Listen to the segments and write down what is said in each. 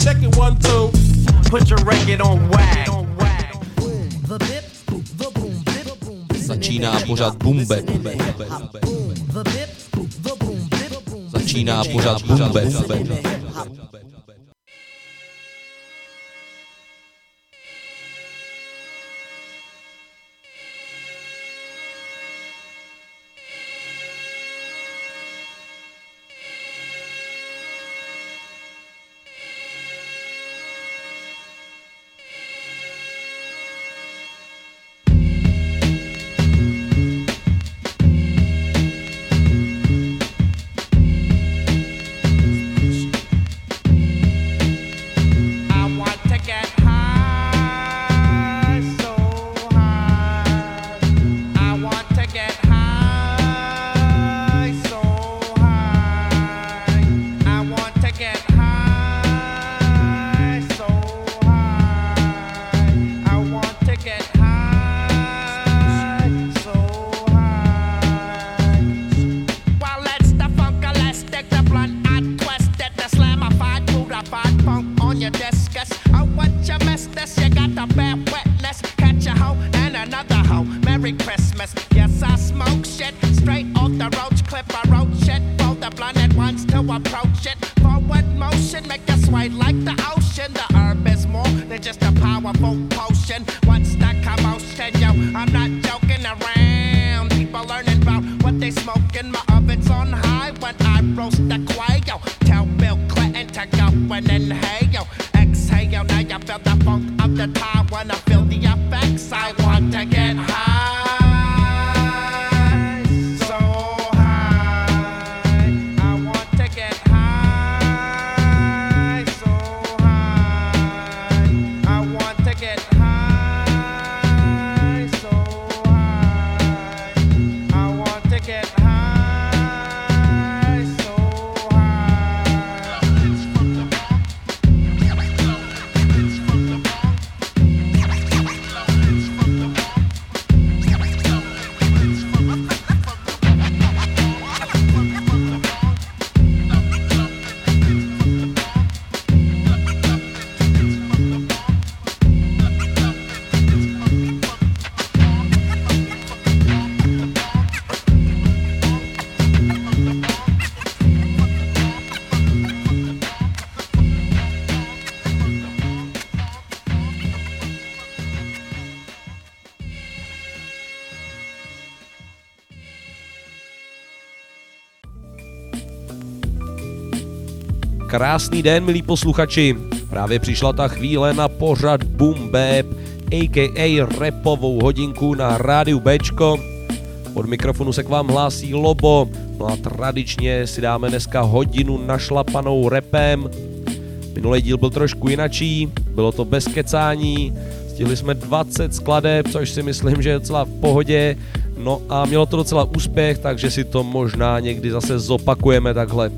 Check it one, two. Put your record on wag. The bop the boom dip the boom Začíná pořád Bumbe. Začíná pořád Bumbe. Krásný den, milí posluchači. Právě přišla ta chvíle na pořad Boom Bap, a.k.a. repovou hodinku na rádiu Bčko. Od mikrofonu se k vám hlásí Lobo, no a tradičně si dáme dneska hodinu našlapanou repem. Minulý díl byl trošku jinačí, bylo to bez kecání, stihli jsme 20 skladeb, což si myslím, že je docela v pohodě. No a mělo to docela úspěch, takže si to možná někdy zase zopakujeme takhle.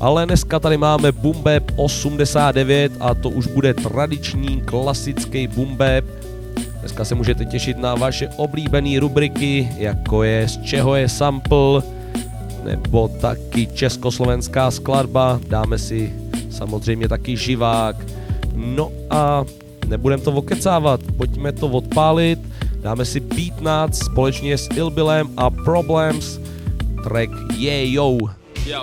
Ale dneska tady máme Bumbeb 89 a to už bude tradiční klasický Bumbeb. Dneska se můžete těšit na vaše oblíbené rubriky, jako je z čeho je sample, nebo taky československá skladba, dáme si samozřejmě taky živák. No a nebudem to okecávat, pojďme to odpálit, dáme si Beat Nuts společně s Ilbilem a Problems, track Yeah Yo. Yo,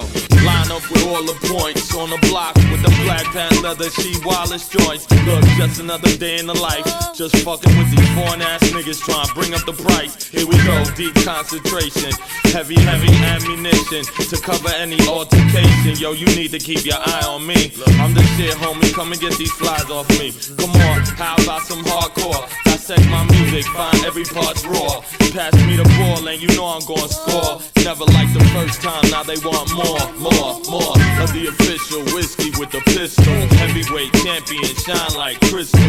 line up with all the points on the block with the black pants, leather, she Wallace joints. Look, just another day in the life. Just fucking with these foreign ass niggas trying to bring up the price. Here we go, deep concentration. Heavy, heavy ammunition to cover any altercation. Yo, you need to keep your eye on me. I'm the shit, homie. Come and get these flies off me. Come on, how about some hardcore? Dissect my music, find every part's raw. Pass me the ball and you know I'm gonna score. Never like the first time, now they want more, more, more of the official whiskey with the pistol. Heavyweight champion, shine like crystal.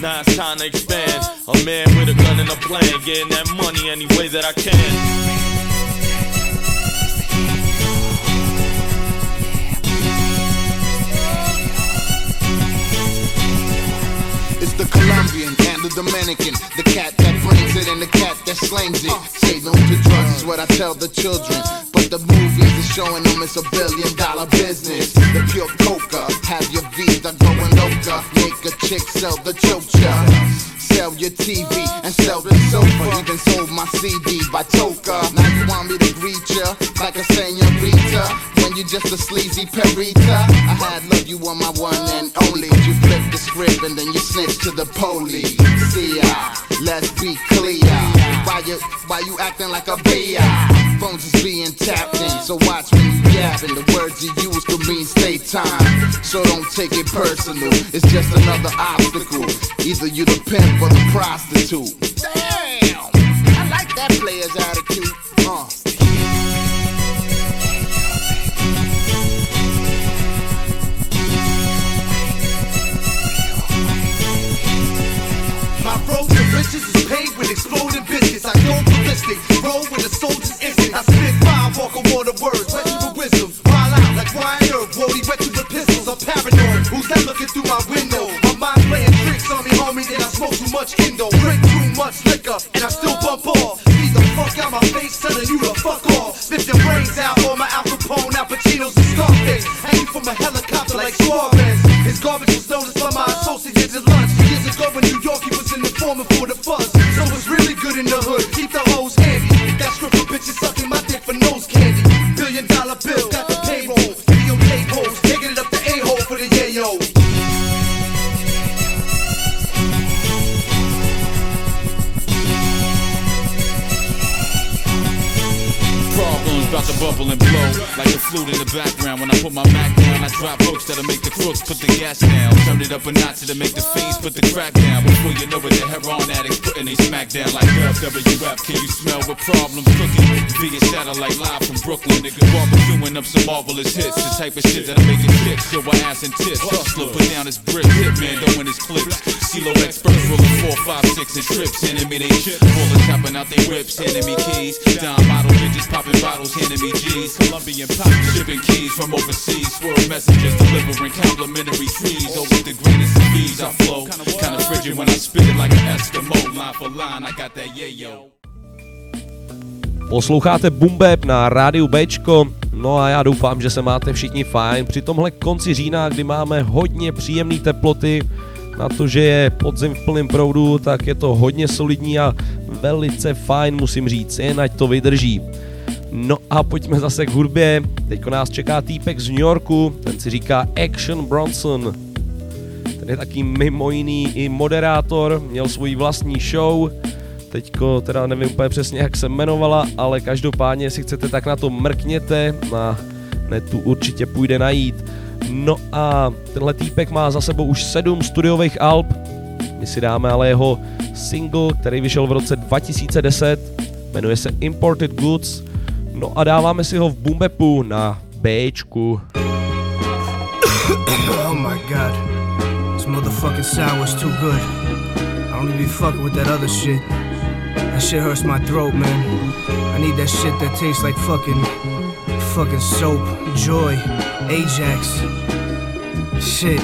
Now it's time to expand. A man with a gun and a plan, getting that money any way that I can. It's the Colombian and the Dominican. The cat that brings it and the cat that slings it. Say no to drugs is what I tell the children. But the movies are showing them it's a billion dollar business. The pure coca, have your visa going loca. Make a chick sell the chocha. Sell your TV and sell the sofa. Even sold my CD by Toka. Now you want me to greet ya like a senorita when you just a sleazy perita. I had love you on my one and only. You flip the script and then you snitch to the police. See ya, let's be clear. Why you why you acting like a beer? Phones is being tapped in, so watch when you yapping. The words you use could mean stay time. So don't take it personal. It's just another obstacle. Either you the pimp or the prostitute. Damn, I like that player's attitude. Uh. My road to riches is paved with exploding biscuits. I go ballistic, roll with a soldier's water marvelous hits. The type of shit that'll make it kick. Show my ass and tips. Hustler, put down his brick. Hitman, throwing his clips. CeeLo experts rolling four, five, six and trips. Enemy they chip. Bullets chopping out they whips. Enemy keys. Down model bitches popping bottles. Enemy G's. Colombian pop shipping keys from overseas. Swirl messages delivering complimentary trees. Over the greatest of bees I flow. Kinda frigid when I spit it like an Eskimo. Line for line, I got that yayo. Posloucháte Boom Bap na rádiu Bčko, no a já doufám, že se máte všichni fajn při tomhle konci října, kdy máme hodně příjemné teploty, na to, že je podzim v plném proudu, tak je to hodně solidní a velice fajn, musím říct, jen ať to vydrží. No a pojďme zase k hudbě, teďko nás čeká týpek z New Yorku, ten si říká Action Bronson. Ten je taky mimo jiný i moderátor, měl svoji vlastní show, Teďko teda nevím úplně přesně, jak se jmenovala, ale každopádně, jestli chcete, tak na to mrkněte, na netu určitě půjde najít. No a tenhle týpek má za sebou už sedm studiových alb, my si dáme ale jeho single, který vyšel v roce 2010, jmenuje se Imported Goods, no a dáváme si ho v Bumbepu na Bčku. Oh my god. This motherfucking sour's too good. I don't even be fucking with that other shit. That shit hurts my throat, man. I need that shit that tastes like fucking fucking soap, joy, Ajax. Shit.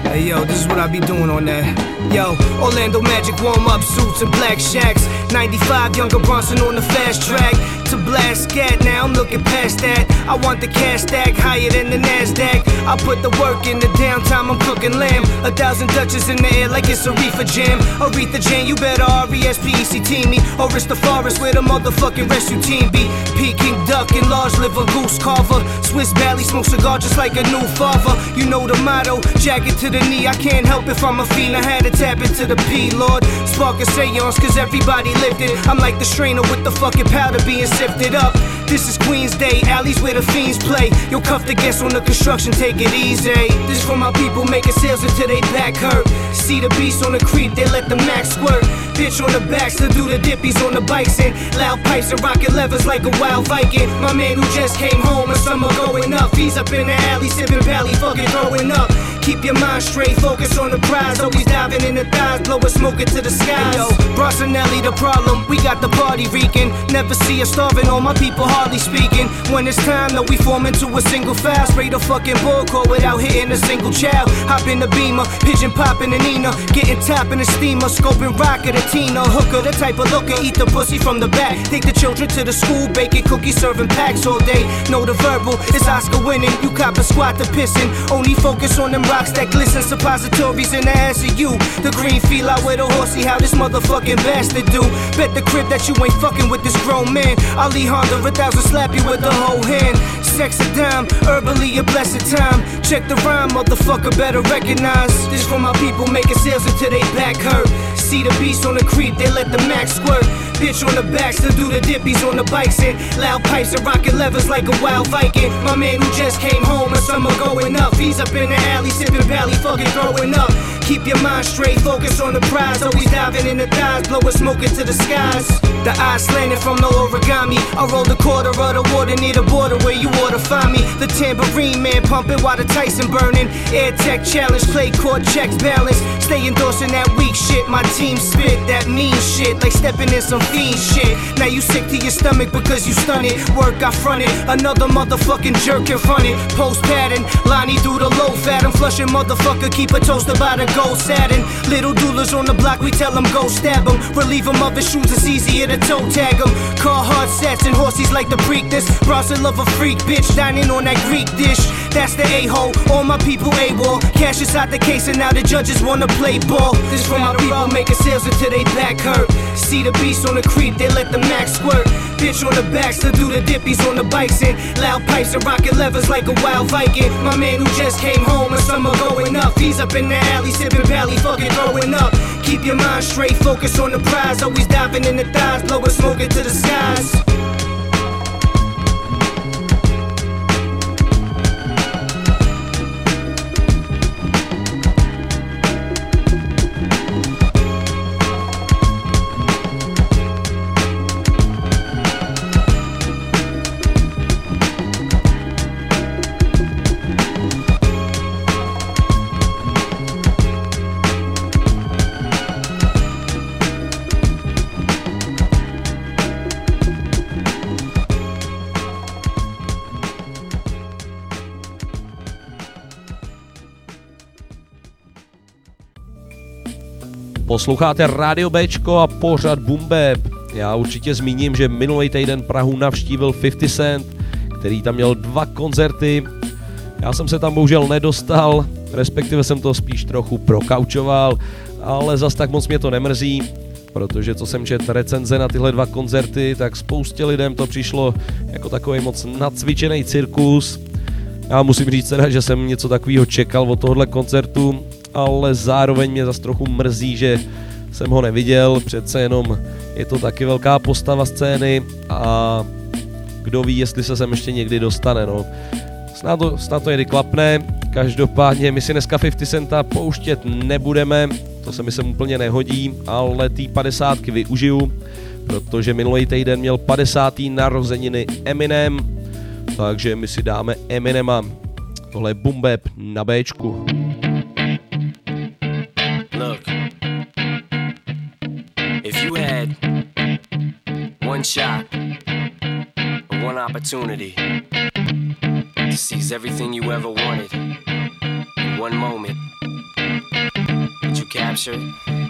Hey yo, this is what I be doing on that. Yo, Orlando Magic warm up suits and black shacks. 95 younger Bronson on the fast track to blast scat. Now I'm looking past that. I want the cash stack higher than the Nasdaq. I put the work in the downtime. I'm cooking lamb. A thousand Dutches in the air like it's a reefer jam. Aretha Jane, you better R-E-S-P-E-C-T me. Or it's the forest where the motherfucking rescue team be. Peking duck and large liver goose carver. Swiss Valley smoke cigar just like a new father. You know the motto, jacket to the knee. I can't help if I'm a fiend. I had to tap into the P, Lord. Spark a seance, cause everybody it. I'm like the strainer with the fucking powder being sifted up. This is Queen's Day, alleys where the fiends play. You'll cuff the guests on the construction, take it easy. This for my people making sales until they back hurt. See the beast on the creep, they let the max squirt. Bitch on the backs to do the dippies on the bikes and loud pipes and rocket levers like a wild Viking. My man who just came home, and summer going up. He's up in the alley, sipping pally, fucking throwing up. Keep your mind straight, focus on the prize. Always diving in the thighs, blowing smoke into the sky. Yo, Brossinelli, the problem, we got the party reeking. Never see us starving, all my people hardly speaking. When it's time that we form into a single file, spray the fucking bullcore without hitting a single child. Hop in the beamer, pigeon popping the Nina, getting top in the steamer, scoping rocket a Tina, hooker, the type of looker, eat the pussy from the back. Take the children to the school, baking cookies, serving packs all day. Know the verbal, it's Oscar winning. You cop a squat to pissing, only focus on them rocks that glisten, suppositories in the ass of you. The green feel out with a horsey, how this motherfucking bastard do. Bet the crib that you ain't fucking with this grown man. Ali Honda, a thousand slap you with the whole hand. Sex a dime, herbally a blessed time. Check the rhyme, motherfucker, better recognize. This for my people making sales until they back hurt. See the beast on the creep, they let the max squirt. Bitch on the back, still do the dippies on the bikes and loud pipes and rocking levers like a wild Viking. My man who just came home, and summer going up. He's up in the alley, sipping Valley, fucking throwing up. Keep your mind straight, focus on the prize. Always diving in the thighs, blowing smoke into the skies. The eyes slanted from the origami. I roll the quarter of the water near the border where you ought to find me. The tambourine man pumping while the Tyson burning. Air Tech challenge, play court checks balance. Stay endorsing that weak shit. My team spit that mean shit, like stepping in some fiend shit. Now you sick to your stomach because you stun it. Work I fronted, another motherfucking jerk in front it. Post pattern, Lonnie do the low fat. I'm flushing motherfucker, keep a toaster by the satin. Little doulas on the block, we tell them go stab them. Relieve them of his shoes, it's easier to toe tag them. Car hard sets and horses like the Preakness. Bronson love a freak bitch, dining on that Greek dish. That's the a-hole, all my people A-wall. Cash inside the case and now the judges wanna play ball. This for my people making sales until they back hurt. See the beast on the creep, they let the max squirt. Bitch on the back, still do the dippies on the bikes and loud pipes and rocking levers like a wild Viking. My man who just came home and summer going up. He's up in the alley, sipping Valley, fucking throwing up. Keep your mind straight, focus on the prize. Always diving in the thighs, blowing smoke into the skies. Posloucháte Radio Bčko a pořad Bumbeb. Já určitě zmíním, že minulý týden Prahu navštívil 50 Cent, který tam měl dva koncerty. Já jsem se tam bohužel nedostal, respektive jsem to spíš trochu prokaučoval, ale zas tak moc mě to nemrzí, protože co jsem četl recenze na tyhle dva koncerty, tak spoustě lidem to přišlo jako takový moc nacvičený cirkus. Já musím říct teda, že jsem něco takového čekal od tohohle koncertu, ale zároveň mě zase trochu mrzí, že jsem ho neviděl, přece jenom je to taky velká postava scény a kdo ví, jestli se sem ještě někdy dostane, no. Snad to, snad to někdy klapne, každopádně my si dneska 50 Centa pouštět nebudeme, to se mi sem úplně nehodí, ale ty 50 využiju, protože minulý týden měl 50. narozeniny Eminem, takže my si dáme Eminema. Tohle je Bumbeb na Bčku. One shot, one opportunity to seize everything you ever wanted. In one moment, would you capture it? Or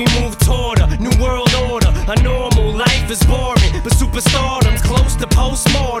we move toward a new world order. A normal life is boring, but superstardom's close to postmortem.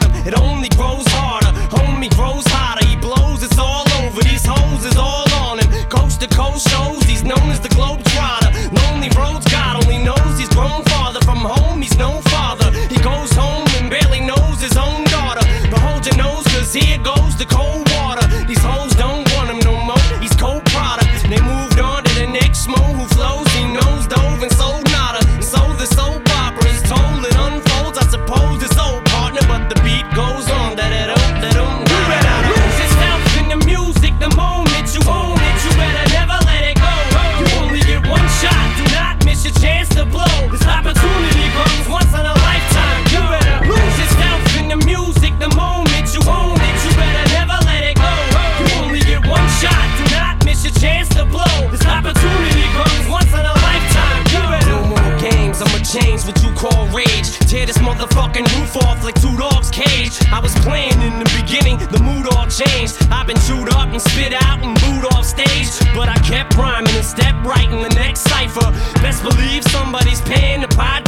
Off like two dogs' cage. I was playing in the beginning, the mood all changed. I've been chewed up and spit out and booed off stage. But I kept rhyming and stepped right in the next cipher. Best believe somebody's paying the Pied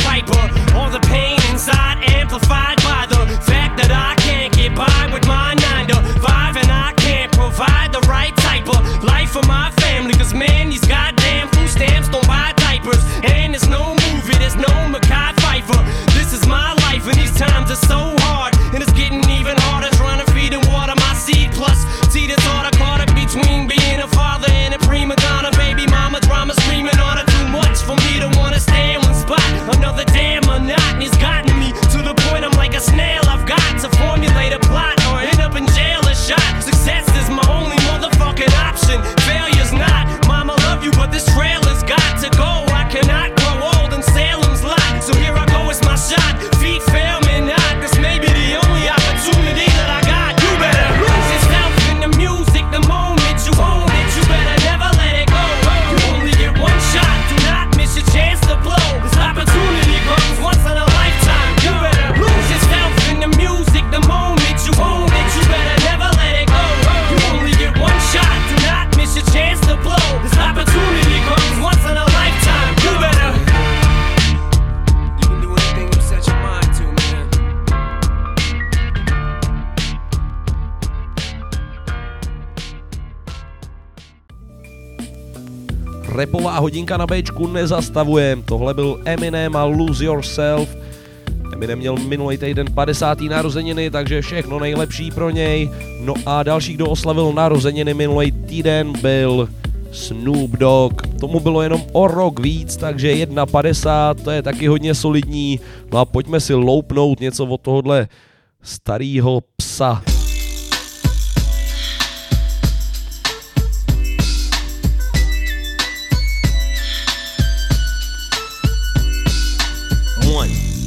hodinka na Bčku nezastavujem. Tohle byl Eminem a Lose Yourself. Eminem měl minulý týden 50. narozeniny, takže všechno nejlepší pro něj. No a další, kdo oslavil narozeniny minulý týden, byl Snoop Dogg. Tomu bylo jenom o rok víc, takže 1,50, to je taky hodně solidní. No a pojďme si loupnout něco od tohohle starého psa.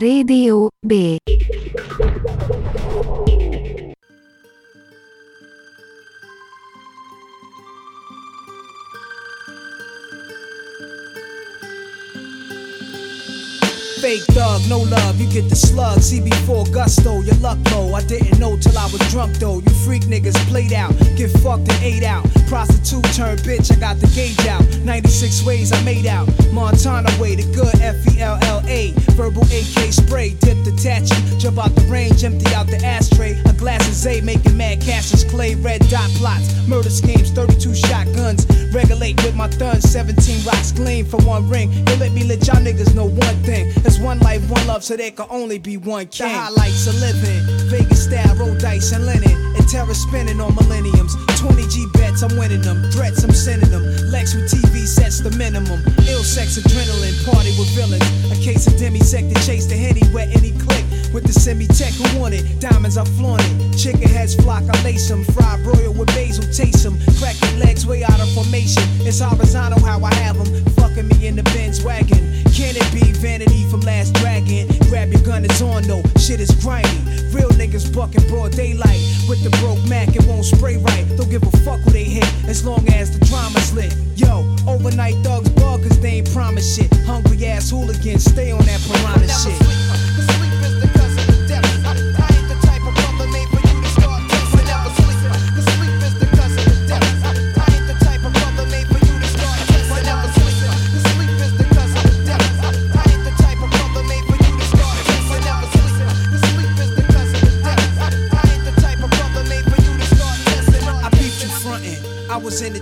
Radio B. Fake thug, no love, you get the slug. CB4 gusto, your luck low. I didn't know till I was drunk though. You freak niggas played out, get fucked and ate out. Prostitute turned bitch, I got the gauge out. 96 ways I made out. Montana way, the good F E L L A. Verbal AK spray, dip detaching. Jump out the range, empty out the ashtray. A glass of Zay, making mad cashes, clay, red dot plots. Murder schemes, 32 shotguns. Regulate with my thuns, 17 rocks gleam for one ring. Let me let y'all niggas know one thing. There's one life, one love, so there can only be one king. The highlights of living. Vegas style, roll dice and linen. And terror spinning on millenniums. 20 G bets, I'm winning them. Threats, I'm sending them. Lex with TV sets the minimum. Ill sex, adrenaline, party with villains. A case of demisec to chase the henny, wet any click. With the semi tech who want it. Diamonds, I flaunt it. Chicken heads flock, I lace them. Fried broil with basil, taste them. Crack your legs way out of formation. It's horizontal how I have them. Fucking me in the Benz wagon. Can it be vanity from last dragon? Grab your gun, it's on though. Shit is grimy. Real niggas bucking broad daylight. With the broke Mac, it won't spray right. Don't give a fuck who they hit as long as the drama's lit. Yo, overnight thugs bug cause they ain't promise shit. Hungry ass hooligans, stay on that piranha shit.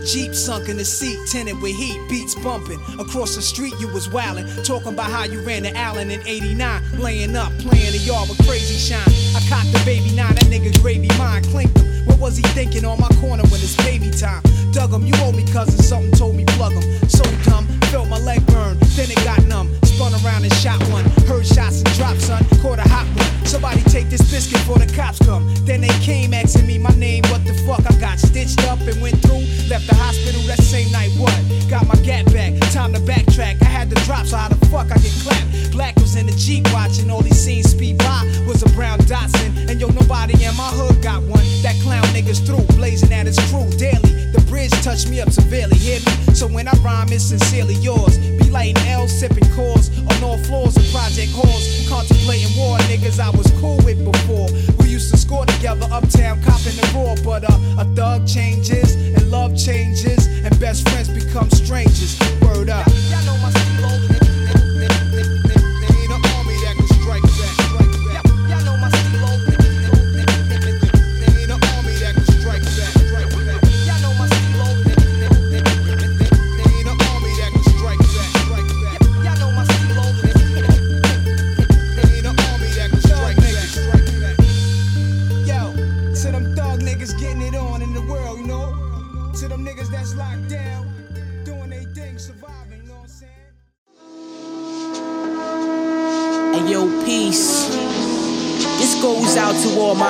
Jeep, sunk in the seat, tinted with heat, beats bumping. Across the street, you was wildin', talking about how you ran to Allen in 89, laying up, playing the yard with crazy shine. I cocked the baby nine, that nigga gravy mine, clinked him. What was he thinking on my corner when it's baby time? Dug him, you owe me cousin, something told me plug him. So dumb, felt my leg burn, then it got numb. Spun around and shot one, heard shots and dropped, son, caught a hot one. Somebody take this biscuit before the cops come. Then they came asking me my name, what the fuck? I got stitched up and went through. Left the hospital that same night, what? Got my gat back, time to backtrack. I had to drop, so how the fuck I get clapped? Black was in the Jeep watching all these scenes speed by. Was a brown Datsun, and yo, nobody in my hood got one. That clown niggas through, blazing at his crew daily. The bridge touched me up severely, hear me? So when I rhyme, it's sincerely yours. Be lighting L, sipping cores on all floors of project halls. Contemplating war, niggas I was cool with before. We used to score together uptown, copping the raw. But uh, a thug changes, and love changes, and best friends become strangers. Word up. Y'all know my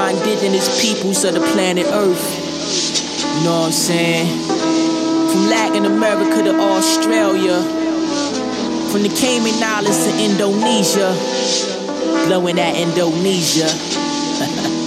indigenous peoples of the planet Earth. You know what I'm saying? From Latin America to Australia. From the Cayman Islands to Indonesia. Blowing at Indonesia.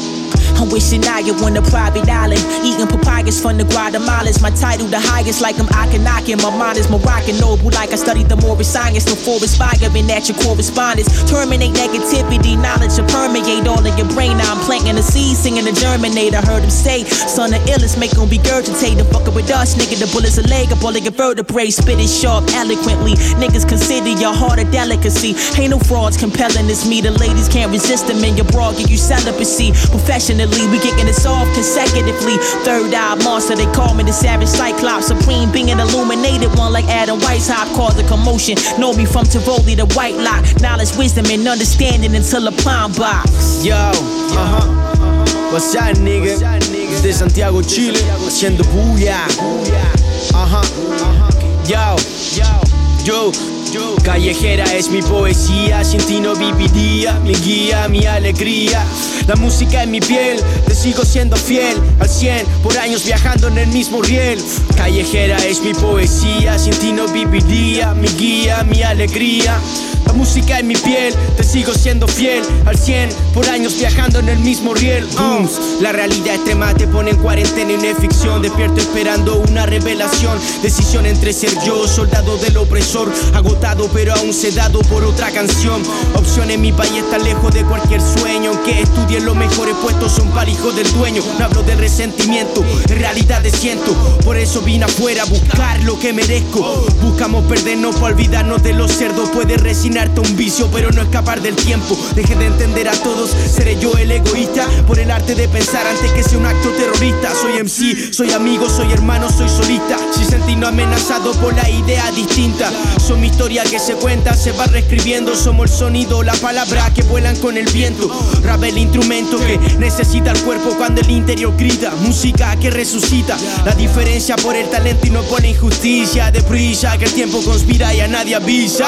I'm wishing I win a private island. Eating papayas from the Guatemalans. My title the highest, like I'm Akhenaten. My mind is Moroccan noble, like I studied the more science before inspiring at your correspondence. Terminate negativity, knowledge to permeate all of your brain. Now I'm planting a seed, singing a germinate. I heard him say, son of illness, make him regurgitate. The fucker with us, nigga, the bullet's a leg up all of your vertebrae. Spit it sharp, eloquently. Niggas consider your heart a delicacy. Ain't no frauds compelling this me. The ladies can't resist them in your bra, give you celibacy. Professionally, we kicking this off consecutively. Third eye monster, they call me the savage cyclops. Supreme being an illuminated one like Adam White's Weishaupt cause a commotion. Know me from Tivoli to White Lock. Knowledge, wisdom, and understanding until a palm box. Yo, ajá. What's up, nigga? Desde Santiago, Chile, haciendo bulla. Uh-huh. Ajá. Yo, yo, yo. Callejera es mi poesía, sin ti no viviría. Mi guía, mi alegría. La música en mi piel, te sigo siendo fiel. Al 100, por años viajando en el mismo riel. Callejera es mi poesía, sin ti no viviría. Mi guía, mi alegría. La música en mi piel, te sigo siendo fiel al 100 por años viajando en el mismo riel. Booms, la realidad extrema te pone en cuarentena y no es ficción. Despierto esperando una revelación. Decisión entre ser yo, soldado del opresor, agotado pero aún sedado por otra canción. Opción en mi país está lejos de cualquier sueño. Aunque estudien los mejores puestos, son para hijos del dueño. No hablo del resentimiento, en realidad de siento. Por eso vine afuera a buscar lo que merezco. Buscamos perdernos para olvidarnos de los cerdos. Puedes resignarte a un vicio, pero no escapar del tiempo. Deje de entender a todos, seré yo el egoísta. Por el arte de pensar antes que sea un acto terrorista. Soy MC, soy amigo, soy hermano, soy solista. Si sentirnos amenazado por la idea distinta. Son mi historia que se cuenta, se va reescribiendo. Somos el sonido, la palabra que vuelan con el viento. Rap el instrumento que necesita el cuerpo cuando el interior grita. Música que resucita. La diferencia por el talento y no por la injusticia. De prisa que el tiempo conspira y a nadie avisa.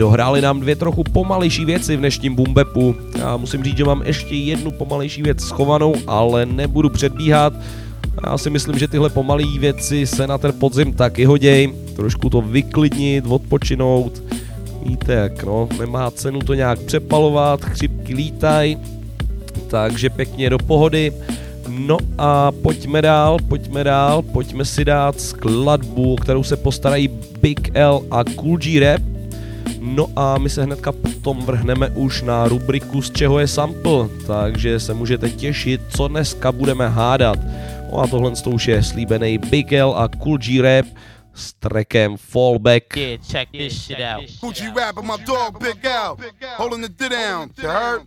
Dohráli nám dvě trochu pomalejší věci v dnešním bumbepu. Já musím říct, že mám ještě jednu pomalejší věc schovanou, ale nebudu předbíhat. Já si myslím, že tyhle pomalé věci se na ten podzim taky hoděj. Trošku to vyklidnit, odpočinout. Víte jak, no, nemá cenu to nějak přepalovat, chřipky lítaj. Takže pěkně do pohody. No a pojďme dál, pojďme dál, pojďme si dát skladbu, kterou se postarají Big L a Cool G Rap. No a my se hnedka potom vrhneme už na rubriku z čeho je sample, takže se můžete těšit, co dneska budeme hádat. No a tohle to už je slíbený Big L a Cool G Rap s trackem Fallback. Yeah, check this shit out. Gucci rap and my dog Big Al, holding the down. You heard?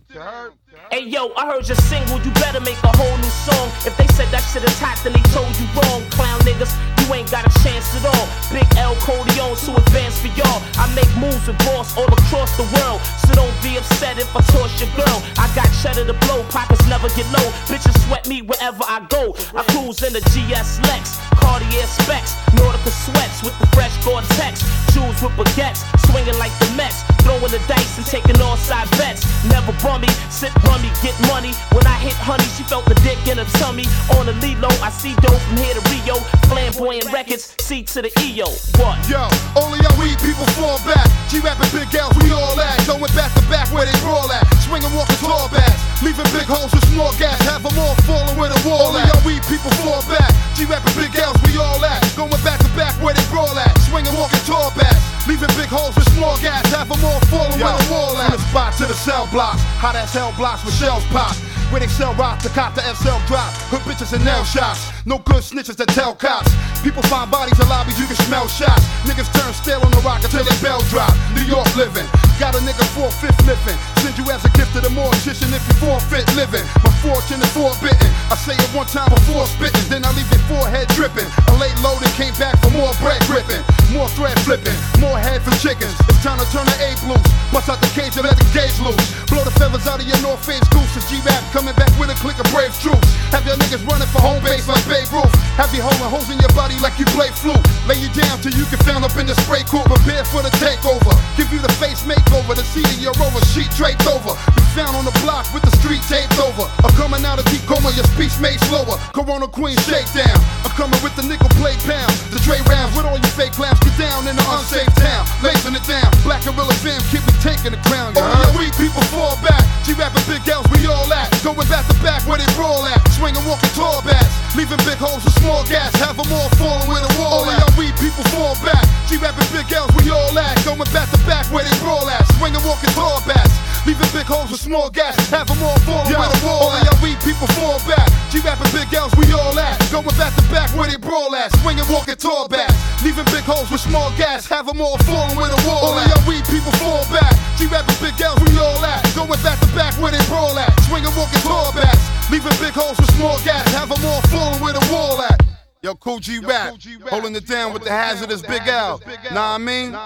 Hey yo, I heard your single, you better make a whole new song. If they said that shit is hot, then they told you wrong. Clown niggas, you ain't got a chance at all. Big L Corleone, so advance for y'all. I make moves with boss all across the world. So don't be upset if I toss your girl. I got cheddar to blow, pockets never get low. Bitches sweat me wherever I go. I cruise in the GS Lex, Cartier specs, Nautica sweats with the fresh Gore-Tex. Shoes with baguettes, swinging like the Mets. Throwing the dice and taking all side bets. Never bummy, sit bummy, get money. When I hit honey, she felt the dick in her tummy. On the Lilo, I see dope from here to Rio. Flamboyant records, C to the EO. What? Yo, only our weak people fall back. G rapping big L's, we all at. Going back to back where they brawl at. Swinging, walking tall backs. Leaving big holes with small gas. Have them all falling where the wall only at. our weak people fall back. G rapping big L's, we all at. Going back to back where they brawl at. Swinging, walking tall backs. Leaving big holes with small gas. Have them all falling where the wall at. From the spot to the cell blocks. Hot as hell blocks with shells pop. Where they sell rock, the cop, the SL drop. Hood bitches and nail shots. No good snitches that tell cops. People find bodies in lobbies, you can smell shots. Niggas turn stale on the rock until they bell drop. New York living. Got a nigga four fifth living. Send you as a gift to the mortician if you forfeit living. My fortune is forbidden. I say it one time before spitting, then I leave your forehead dripping. I laid low and came back for more bread gripping. More thread flipping, more head for chickens. It's time to turn the A loose. Bust out the cage and let the gauge loose. Blow the feathers out of your North Face gooses. G-Rap coming back with a click of brave troops. Have your niggas running for home base like Babe Ruth. Have you holding holes in your body like you play flute. Lay you down till you get found up in the spray court. Prepare for the takeover. Give you the face makeover. The seat of your rover sheet draped over. You found on the block with the street taped over. I'm coming out of deep coma, your speech made slower. Corona Queen shakedown. I'm coming with the nickel plate pound. The Dre rounds with all you fake clowns. Get down in the unsafe town. Lacing it down. Black Gorilla fam, keep me taking the crown. Oh, yeah, weak people fall back. G-rapping big L's, we all at. Going back to back where they brawl at. Swinging, walking tall bats. Leaving big holes with small gas. Have them all falling with a wall. All y'all weak people fall back. G-rapping big L's, we all at. Going back to back where they brawl at. Swinging, walking tall bats. Leaving big holes with small gas. Have them all falling with a wall. All y'all weak people fall back. G-rapping big L's, we all at. Going back to back where they brawl at. Swinging, walking tall bats. Leaving big holes with small gas. Have them all falling with a wall. All y'all weak people fall back. G-rapping big L's, we all at. Going back to back where they brawl at. Swinging, walking tall bats. Leaving big holes with small gas. Have them all falling with a wall at. Yo, Cool G Rap, holding it down with the hazardous Big L. Nah, I mean?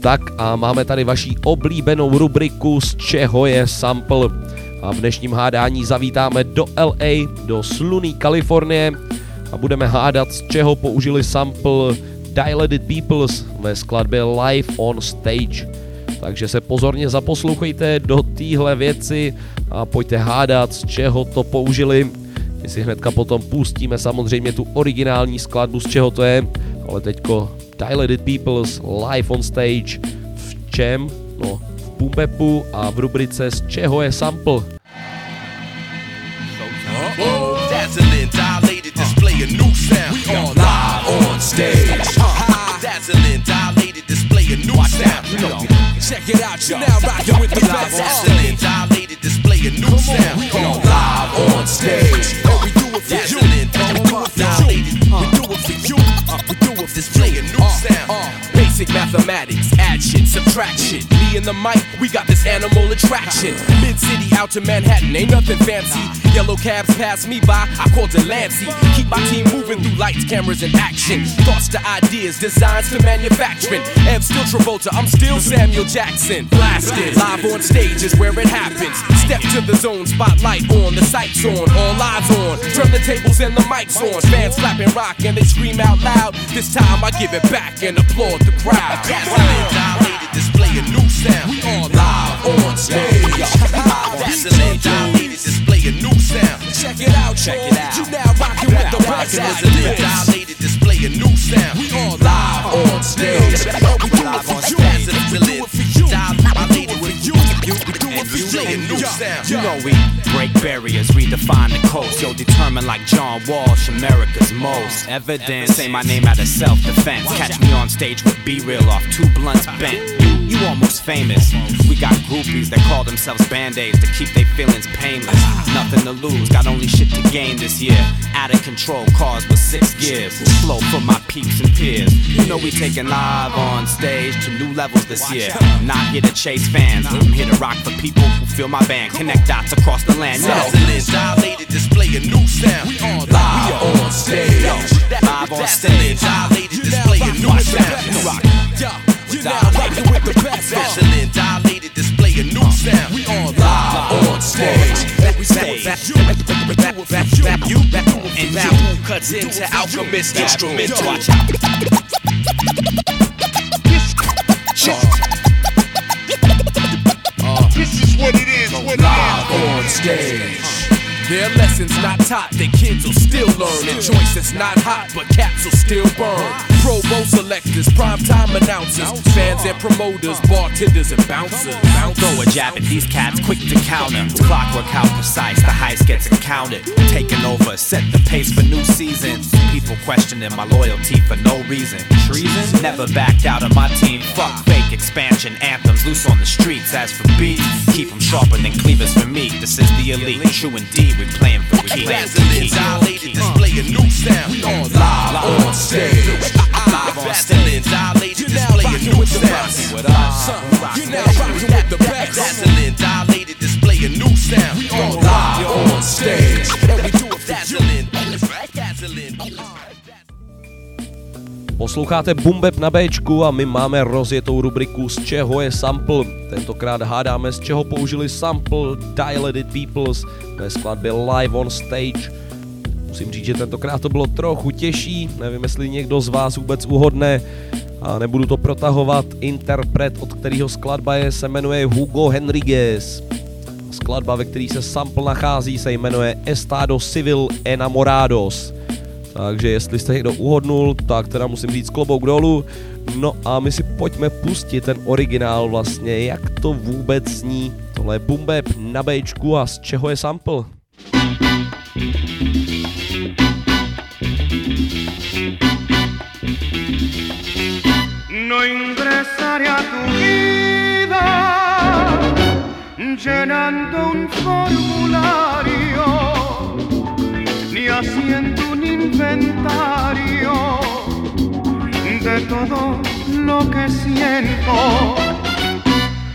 Tak a máme tady vaši oblíbenou rubriku z čeho je sample. A v dnešním hádání zavítáme do LA, do sluný Kalifornie a budeme hádat, z čeho použili sample Dilated Peoples ve skladbě Live on Stage. Takže se pozorně zaposlouchejte do téhle věci a pojďte hádat, z čeho to použili. My si hnedka potom pustíme samozřejmě tu originální skladbu, z čeho to je, ale teďko Dilated Peoples live on stage. V čem? No, v Bumbepu a v rubrice z čeho je sample. Dazzling, dilated, display a new sound. We are live on stage. Dazzling, dilated, display a new sound. Check it out, you now rocking with the best. Dazzling, dilated, display a new sound. We are live on stage. And we do it for you. We do it for you. We do it for you. We do it for display a new sound. Basic mathematics, addition, subtraction. Me and the mic, we got this animal attraction. Mid city out to Manhattan, ain't nothing fancy. Yellow cabs pass me by, I call Delancey. Keep my team moving through lights, cameras, and action. Thoughts to ideas, designs to manufacturing. Ev still Travolta, I'm still Samuel Jackson. Blasted, live on stage is where it happens. Step to the zone, spotlight on, the sights on, all lives on. Turn the tables and the mics on. Fans clapping rock and they scream out loud. This time I give it back and applaud the crowd. Dilated, display a new sound. We are live on stage. Dilated, display a new sound. Check it out, check it out. You now rocking with the. Dazzling, dilated, display a new sound. We are live on stage. Sound. You know we break barriers, redefine the coast. Yo, determined like John Walsh, America's most. Evidence, say my name out of self-defense. Catch me on stage with B-Real off two blunts bent. You, you almost famous. We got groupies that call themselves band-aids to keep their feelings painless. Nothing to lose, got only shit to gain this year. Out of control cars with six gears. Flow for my peeps and peers. You know we taking live on stage to new levels this year. Not here to chase fans, I'm here to rock for people who feel my band. Connect dots across the land. Dilated, display a new sound. We are live on stage. Live on stage. dilated, display a new sound. You now rocking with the best. Dilated, display a new sound. We are live on stage. And we it you. We do it for you. You and you cuts into Alchemist instrumental. This is stage. Their lessons not taught, their kids will still learn. And joints that's not hot, but caps will still burn. Pro Bowl selectors, primetime announcers, fans and promoters, bartenders and bouncers. Throw a jab at these cats, quick to counter. Clockwork how precise, the heist gets encountered. Taking over, set the pace for new seasons. People questioning my loyalty for no reason. Treason? Never backed out of my team. Fuck fake expansion anthems, loose on the streets. As for beats, keep them sharper than cleavers for me. This is the elite, true indeed. We playing for display a new sound. We on live on stage. Live on dilated display a new sound. You now rocking with the best. Display a new sound. We on live on stage. And we do it for dazzling, dazzling. Posloucháte Bumbeb na Bčku a my máme rozjetou rubriku z čeho je sample. Tentokrát hádáme z čeho použili sample Dilated Peoples ve skladbě Live on Stage. Musím říct, že tentokrát to bylo trochu těžší, nevím jestli někdo z vás vůbec uhodne a nebudu to protahovat. Interpret, od kterého skladba je, se jmenuje Hugo Henriguez. Skladba, ve který se sample nachází, se jmenuje Estado Civil Enamorados. Takže jestli jste někdo uhodnul, tak teda musím říct klobouk dolů. No a my si pojďme pustit ten originál vlastně, jak to vůbec zní. Tohle je Bumbeb na Bčku a z čeho je sample? No ingresaré tu vida llenando un formulario ni haciendo un inventario de todo lo que siento.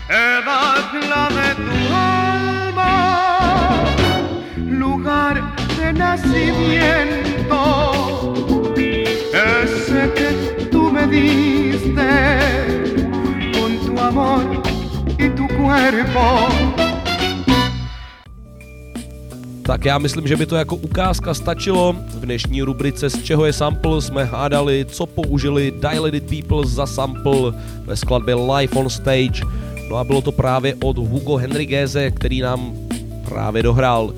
Edad la de tu alma, lugar de nacimiento, ese que tú me diste con tu amor y tu cuerpo. Tak já myslím, že by to jako ukázka stačilo. V dnešní rubrice Z čeho je sample jsme hádali, co použili Dilated People za sample ve skladbě Live on Stage. No a bylo to právě od Hugo Henrigueze, který nám právě dohrál.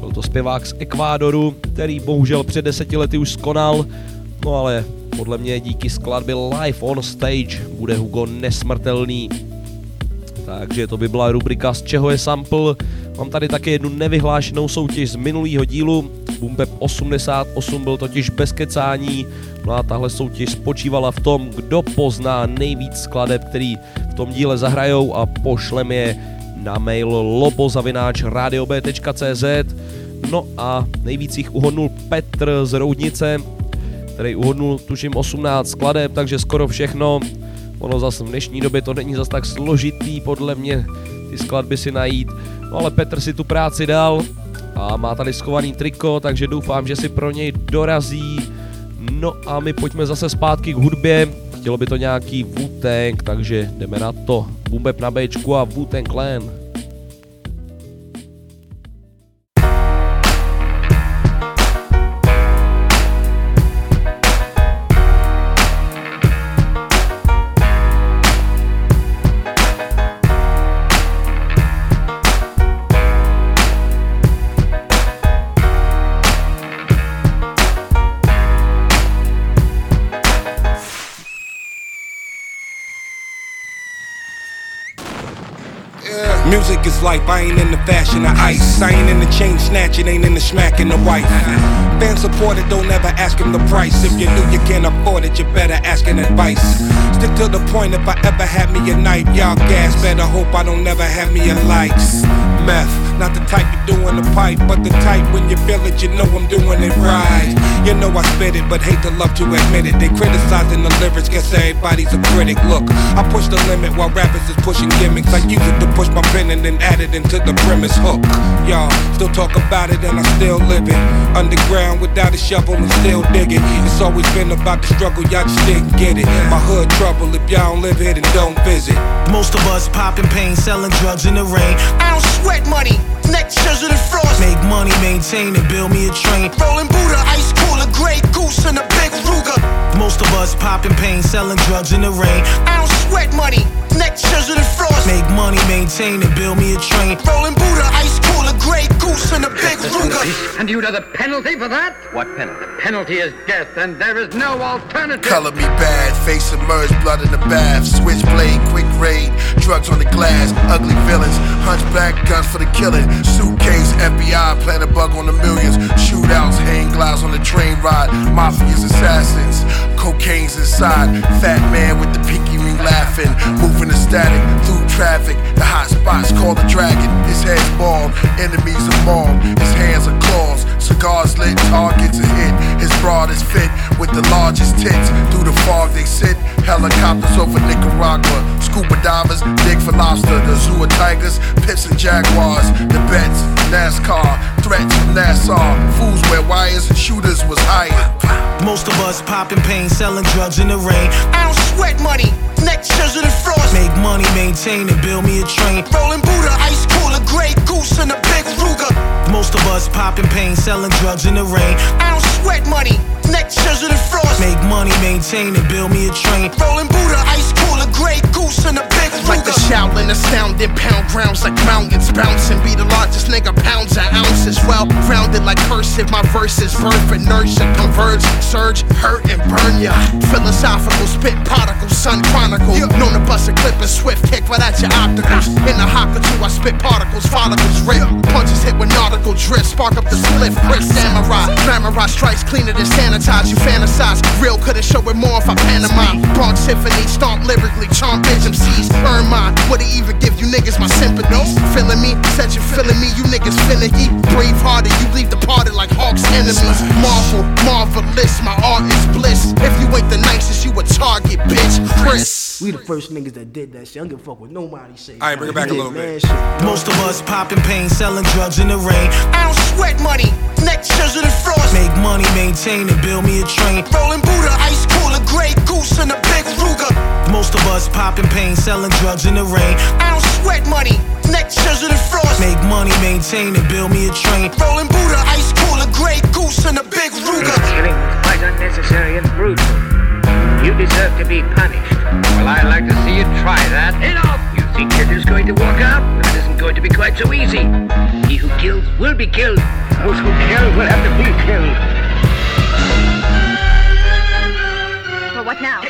Byl to zpěvák z Ekvádoru, který bohužel před deseti lety už skonal, no ale podle mě díky skladbě Live on Stage bude Hugo nesmrtelný. Takže to by byla rubrika Z čeho je sample. Mám tady také jednu nevyhlášenou soutěž z minulého dílu. Bumbeb 88 byl totiž bez kecání. No a tahle soutěž spočívala v tom, kdo pozná nejvíc skladeb, který v tom díle zahrajou a pošlem je na mail lobozavináč.radiob.cz No a nejvíc jich uhodnul Petr z Roudnice, který uhodnul tuším 18 skladeb, takže skoro všechno. Ono zase v dnešní době to není zas tak složitý podle mě ty skladby si najít. No ale Petr si tu práci dal a má tady schovaný triko, takže doufám, že si pro něj dorazí. No a my pojďme zase zpátky k hudbě. Chtělo by to nějaký Wu-Tang, takže jdeme na to. Bumbeb na Bčku a Wu-Tang Clan. Fashion of ice. I ain't in the chain snatching, ain't in the smacking the wife. Fan supported, don't ever ask him the price. If you knew you can't afford it, you better ask an advice. Stick to the point, if I ever had me a knife, y'all gas, better hope I don't never have me a light. Meth, not the type you do in the pipe, but the type when you feel it, you know I'm doing it right. You know I spit it, but hate to love to admit it. They criticizing the lyrics, guess everybody's a critic. Look, I push the limit while rappers is pushing gimmicks. I use it to push my pen and then add it into the premise hook. Y'all still talk about it and I still live it. Underground without a shovel and still digging. It's always been about the struggle, y'all just didn't get it. My hood trouble, if y'all don't live here, and don't visit. Most of us popping pain, selling drugs in the rain. I don't sweat money, neck scissors and frost. Make money, maintain and build me a train. Rolling Buddha, ice cooler, Grey Goose and a big Ruger. Most of us popping pain, selling drugs in the rain. I don't sweat money, neck scissors and frost. Make money, maintain and build me a train. Rolling Buddha, ice cooler, Grey Goose goose and a big Ruger. And you know the penalty for that? What penalty? The penalty is death, and there is no alternative. Color me bad, face submerged, blood in the bath. Switchblade, quick raid, drugs on the glass. Ugly villains, hunchback, guns for the killing. Suitcase, FBI, plant a bug on the millions. Shootouts, hang glides on the train ride. Mafia's assassins, cocaine's inside. Fat man with the pinky ring laughing. Moving the static through traffic. The hot spots call the dragon. His head's bald, enemies are mauled. His hands are claws. Cigars lit, targets are hit. His broad is fit with the largest tits. Through the fog they sit. Helicopters over Nicaragua. Scuba divers dig for lobster. The zoo of tigers, pips and jaguars. The bets, NASCAR. Threats from Nassau. Fools wear wires. Shooters was hired. Most of us popping pain, selling drugs in the rain. I don't sweat money. Neck scissors and frost. Make money, maintain and build me a train. Rolling Buddha, ice cooler, gray goose and a big Ruger. Most of us popping pain, selling drugs in the rain. I don't sweat money. Neck scissors and frost. Make money, maintain and build me a train. Rolling Buddha, ice cooler, gray goose and a big Ruger. Like the Shaolin astounding pound grounds like mountains bouncing. Be the largest nigga, pounds and ounces. Well rounded like cursive. My verses birth and nurture, converge, surge, hurt and burn ya. Philosophical spit particle, sun chronicle. Known to bust a clip and swift kick right at your opticals. Ah. In the haka too, I spit particles, follicles rip. Punches hit with nautical drift, spark up the split. Chris Samurai, glamourize strikes cleaner than sanitize. You fantasize, real could've show it more if I pantomime. Bronx Symphony, stomp lyrically, chomp bitch MCs. Earn mine, would've even give you niggas my sympathies. Feeling me, said you feeling me, you niggas finicky. Brave hearted, you leave departed like Hawk's enemies. Marvel, marvelous, my art is bliss. If you ain't the nicest, you a target, bitch. Chris. We the first niggas that did that shit. I don't give a fuck what nobody say. Alright, bring it back a little bit. Most of us popping pain, selling drugs in the rain. I don't sweat money. Neck scissors and frost. Make money, maintain and build me a train. Rolling Buddha, ice cooler, gray goose and a big Ruger. Most of us popping pain, selling drugs in the rain. I don't sweat money. Neck scissors and frost. Make money, maintain and build me a train. Rolling Buddha, ice cooler, gray goose and a big Ruger. Killing was quite unnecessary and brutal. You deserve to be punished. Well, I'd like to see you try that. Enough! You think it is going to work out? It isn't going to be quite so easy. He who kills will be killed. Those who kill will have to be killed. Well, what now?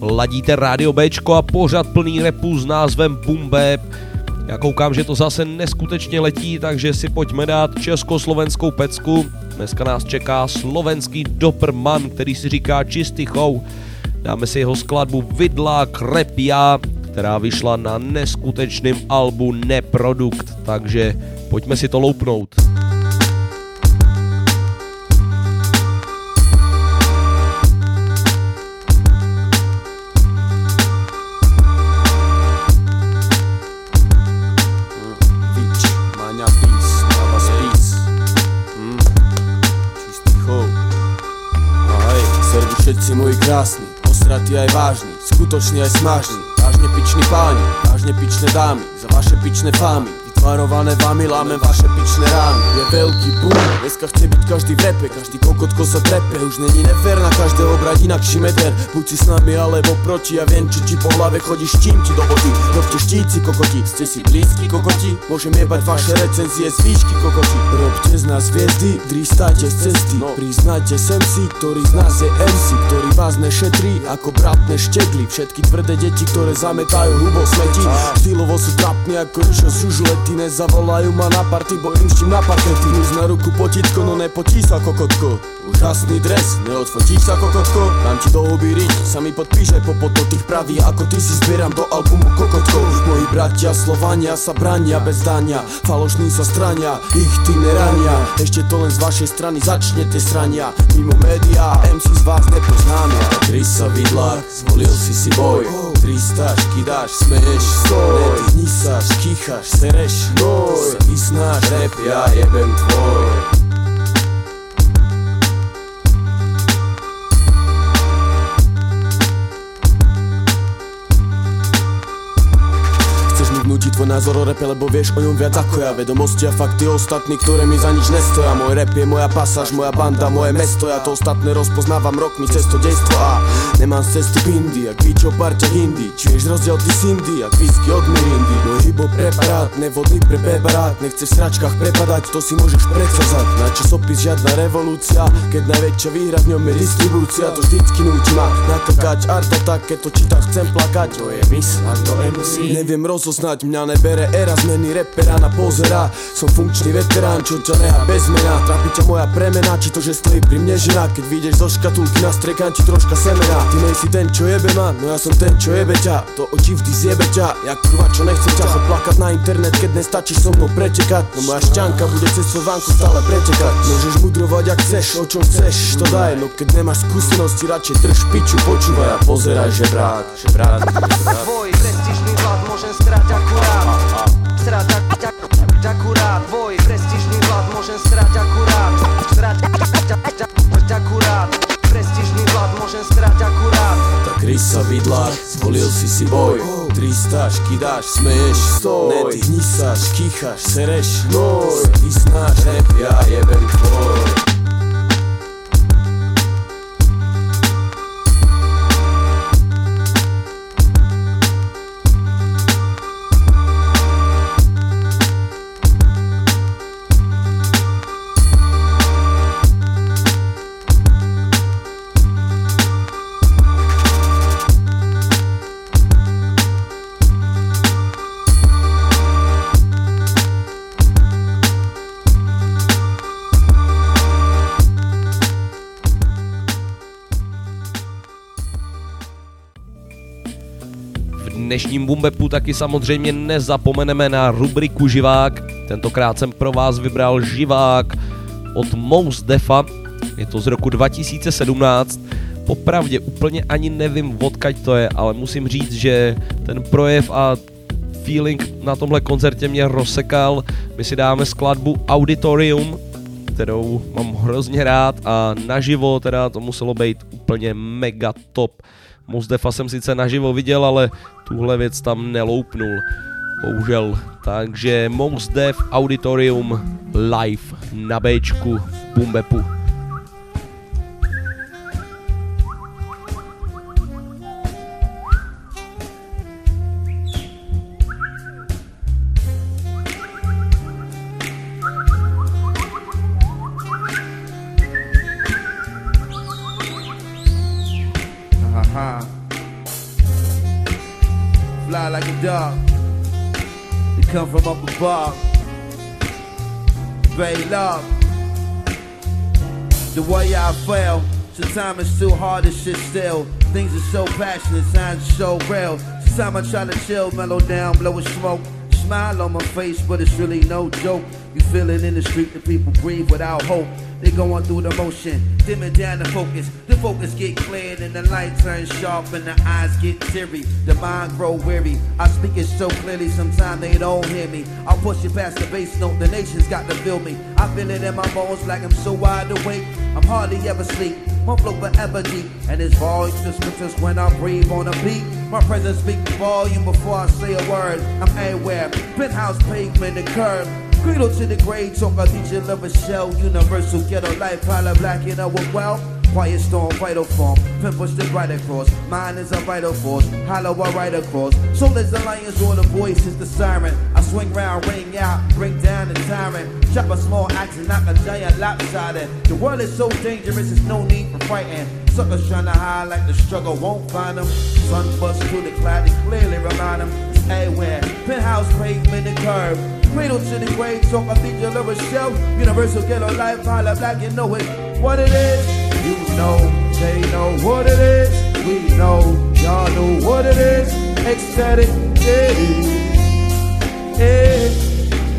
Ladíte rádio Bčko a pořad plný repu s názvem Bap. Já koukám, že to zase neskutečně letí, takže si pojďme dát československou pecku. Dneska nás čeká slovenský Doperman, který si říká čistý chou. Dáme si jeho skladbu Vidlák Repia, která vyšla na neskutečném albu Neprodukt, takže pojďme si to loupnout. krásný, osratý aj vážný, skutočný aj smažný vážně pičný páni, vážně pičné dámy, za vaše pičné fámy vytvarované vami lámem vaše pičné rány. Je veľký boom, dneska chce byť každý v repe, každý kokotko sa trepe, už není nefér na každého brať inakší meter, buď si s nami alebo proti, ja viem, či ti po hlave chodíš čím ti do vody, robte štíci kokoti, ste si blízki kokoti, môžem jebať vaše recenzie z výšky kokoti, robte z nás hviezdy, drístajte z cesty, priznajte sem si, ktorý z nás je MC, ktorý vás nešetrí ako bratné štegly, všetky tvrdé deti, ktoré zametajú hubo smeti, štýlovo sú trapní ako z nezavolajú ma na party, bo im štím na parkety, Mus na ruku potítko, no nepotí sa kokotko, úžasný dres, neodfotíš sa kokotko, dám ti do huby riť, sa mi podpíše po praví, ako ty si zbieram do albumu kokotko, moji bratia Slovania sa brania bez dania, falošní sa strania, ich ty nerania, ešte to len z vašej strany začnete srania, mimo média, MC z vás nepoznámia, Krisa Vidlák, zvolil si si boj, tristáš, kidáš, smeješ, stoj, nevyhni sa, škýchaš, sereš, noj, sa vysnáš, rap, ja jebem tvoj. Nutí tvoj názor o repe, lebo vieš o ňom viac ako ja. Vedomosti a fakty ostatní, ktoré mi za nič nestoja. Môj rap je moja pasáž, moja banda, moje mesto. Ja to ostatné rozpoznávam rokmi cez to dejstvo. A Nemám z cestu pindy, jak pičo parťa hindi vieš rozdiel ty Cindy, jak whisky od Mirindy Môj hip preparát, nevhodný pre preparát. Nechce v sračkách prepadať, to si môžeš predsazať Na časopis žiadna revolúcia Keď najväčšia výhra v ňom je distribúcia. To vždycky nutí ma natakať art attack Keď to čítam chcem plakať, to je mis a to MC Neviem rozoznať, mňa nebere era zmeny repera na pozera. Som funkčný veterán, čo ťa neha bez mena. Trápi ťa moja premena, či to, že stojí pri mne žena. Keď vyjdeš zo škatulky, nastrekám ti troška semena. Ty nejsi ten, čo jebe ma, no ja som ten, čo jebe ťa. To oči vždy zjebe ťa, jak kurva, čo nechce ťa Chod plakať na internet, keď nestačí so mnou pretekať. No moja šťanka bude cez vánku stále pretekať. Môžeš mudrovať, ak chceš, o čom chceš, to daj. No keď nemáš skúsenosti, radšej drž piču, počúvaj a pozeraj, že brát, že brát, Tvoj prestížny hlad môžem strať srať ak, ak, ak, akurat vlad, prestiżny srať może strać akurat Strać akurat Prestiżny vlad, może strać akurat Tak rysa vidla, zvolil si si boj. Tristáš, kidáš, smeješ, stoj. Netichnisáš, kýcháš, sereš, noj Ty snáš rap, já jebem tvoj. Bumbepu taky samozřejmě nezapomeneme na rubriku Živák. Tentokrát jsem pro vás vybral Živák od Mous Defa. Je to z roku 2017. Popravdě úplně ani nevím, odkaď to je, ale musím říct, že ten projev a feeling na tomhle koncertě mě rozsekal. My si dáme skladbu Auditorium, kterou mám hrozně rád a naživo teda to muselo být úplně mega top. Mozdefa jsem sice naživo viděl, ale tuhle věc tam neloupnul. Bohužel. Takže Mozdef Auditorium live na Bčku v Bumbepu. Come from up above. Very love. The way I feel. Sometimes it's too hard to sit still. Things are so passionate, signs are so real. Sometimes I try to chill, mellow down, blow a smoke. Smile on my face, but it's really no joke. You feel it in the street, the people breathe without hope. They going through the motion, dimming down the focus. The focus get cleared and the light turns sharp and the eyes get teary. The mind grow weary. I speak it so clearly, sometimes they don't hear me. I push it past the bass note, the nation's got to feel me. I feel it in my bones like I'm so wide awake. I'm hardly ever sleep. My flow forever deep, and it's volume to scriptures when I breathe on a beat. My presence speaks volume before I say a word. I'm everywhere, penthouse, pavement, and curb. Cradle to the grave, talk I teach you love a shell. Universal ghetto life, holla black, you know what well. Quiet storm, vital form. Pimp push right across. Mine is a vital force. Hollow I right across. So is the lions or the voice is the siren. I swing round, ring out, bring down the tyrant. Chop a small axe and knock a giant lopsided. The world is so dangerous, there's no need for fighting. Suckers trying to hide like the struggle won't find them. Sun bust through the cloud, it clearly remind them. Everywhere. Penthouse, pavement, and curb. Cradle to the grave, think you'll ever show. Universal ghetto life, holla black, you know it. What it is, you know, they know what it is. We know, y'all know what it is. Ecstatic, yeah, yeah.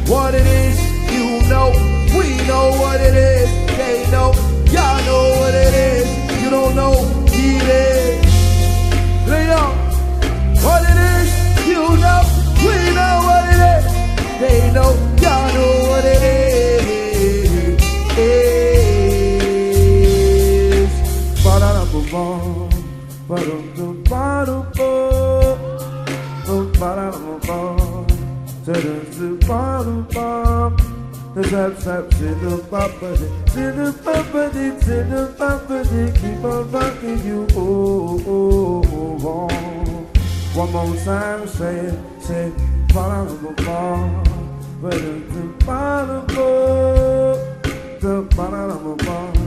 What it is, you know, we know what it is. They know, y'all know what it is. You don't know, Ba-da-da-ba-ba, ba-dum-dum, ba-dum-ba, ba-da-da-ba-ba. the bottom bar. The tap tap to the property, to the property, to the property, keep on rocking you. Oh, oh, oh, oh. One more time, say it, say it, bottom bar. But the bottom bar, the bottom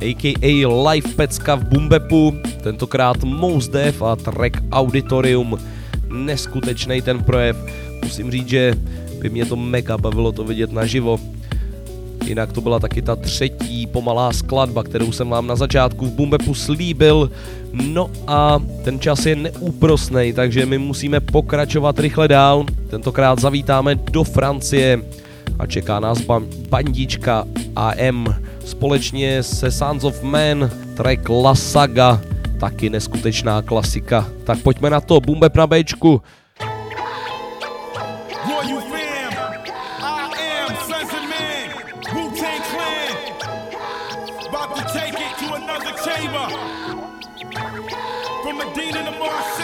a.k.a. Live Pecka v Bumbepu, tentokrát Mos Def a track Auditorium. Neskutečný ten projev, musím říct, že by mě to mega bavilo to vidět naživo. Jinak to byla taky ta třetí pomalá skladba, kterou jsem vám na začátku v Bumbepu slíbil. No a ten čas je neúprosný, takže my musíme pokračovat rychle dál. Tentokrát zavítáme do Francie a čeká nás ba- bandička AM společně se Sons of Man, track La Saga, taky neskutečná klasika. Tak pojďme na to, Bumbep na Bčku. Royal fam,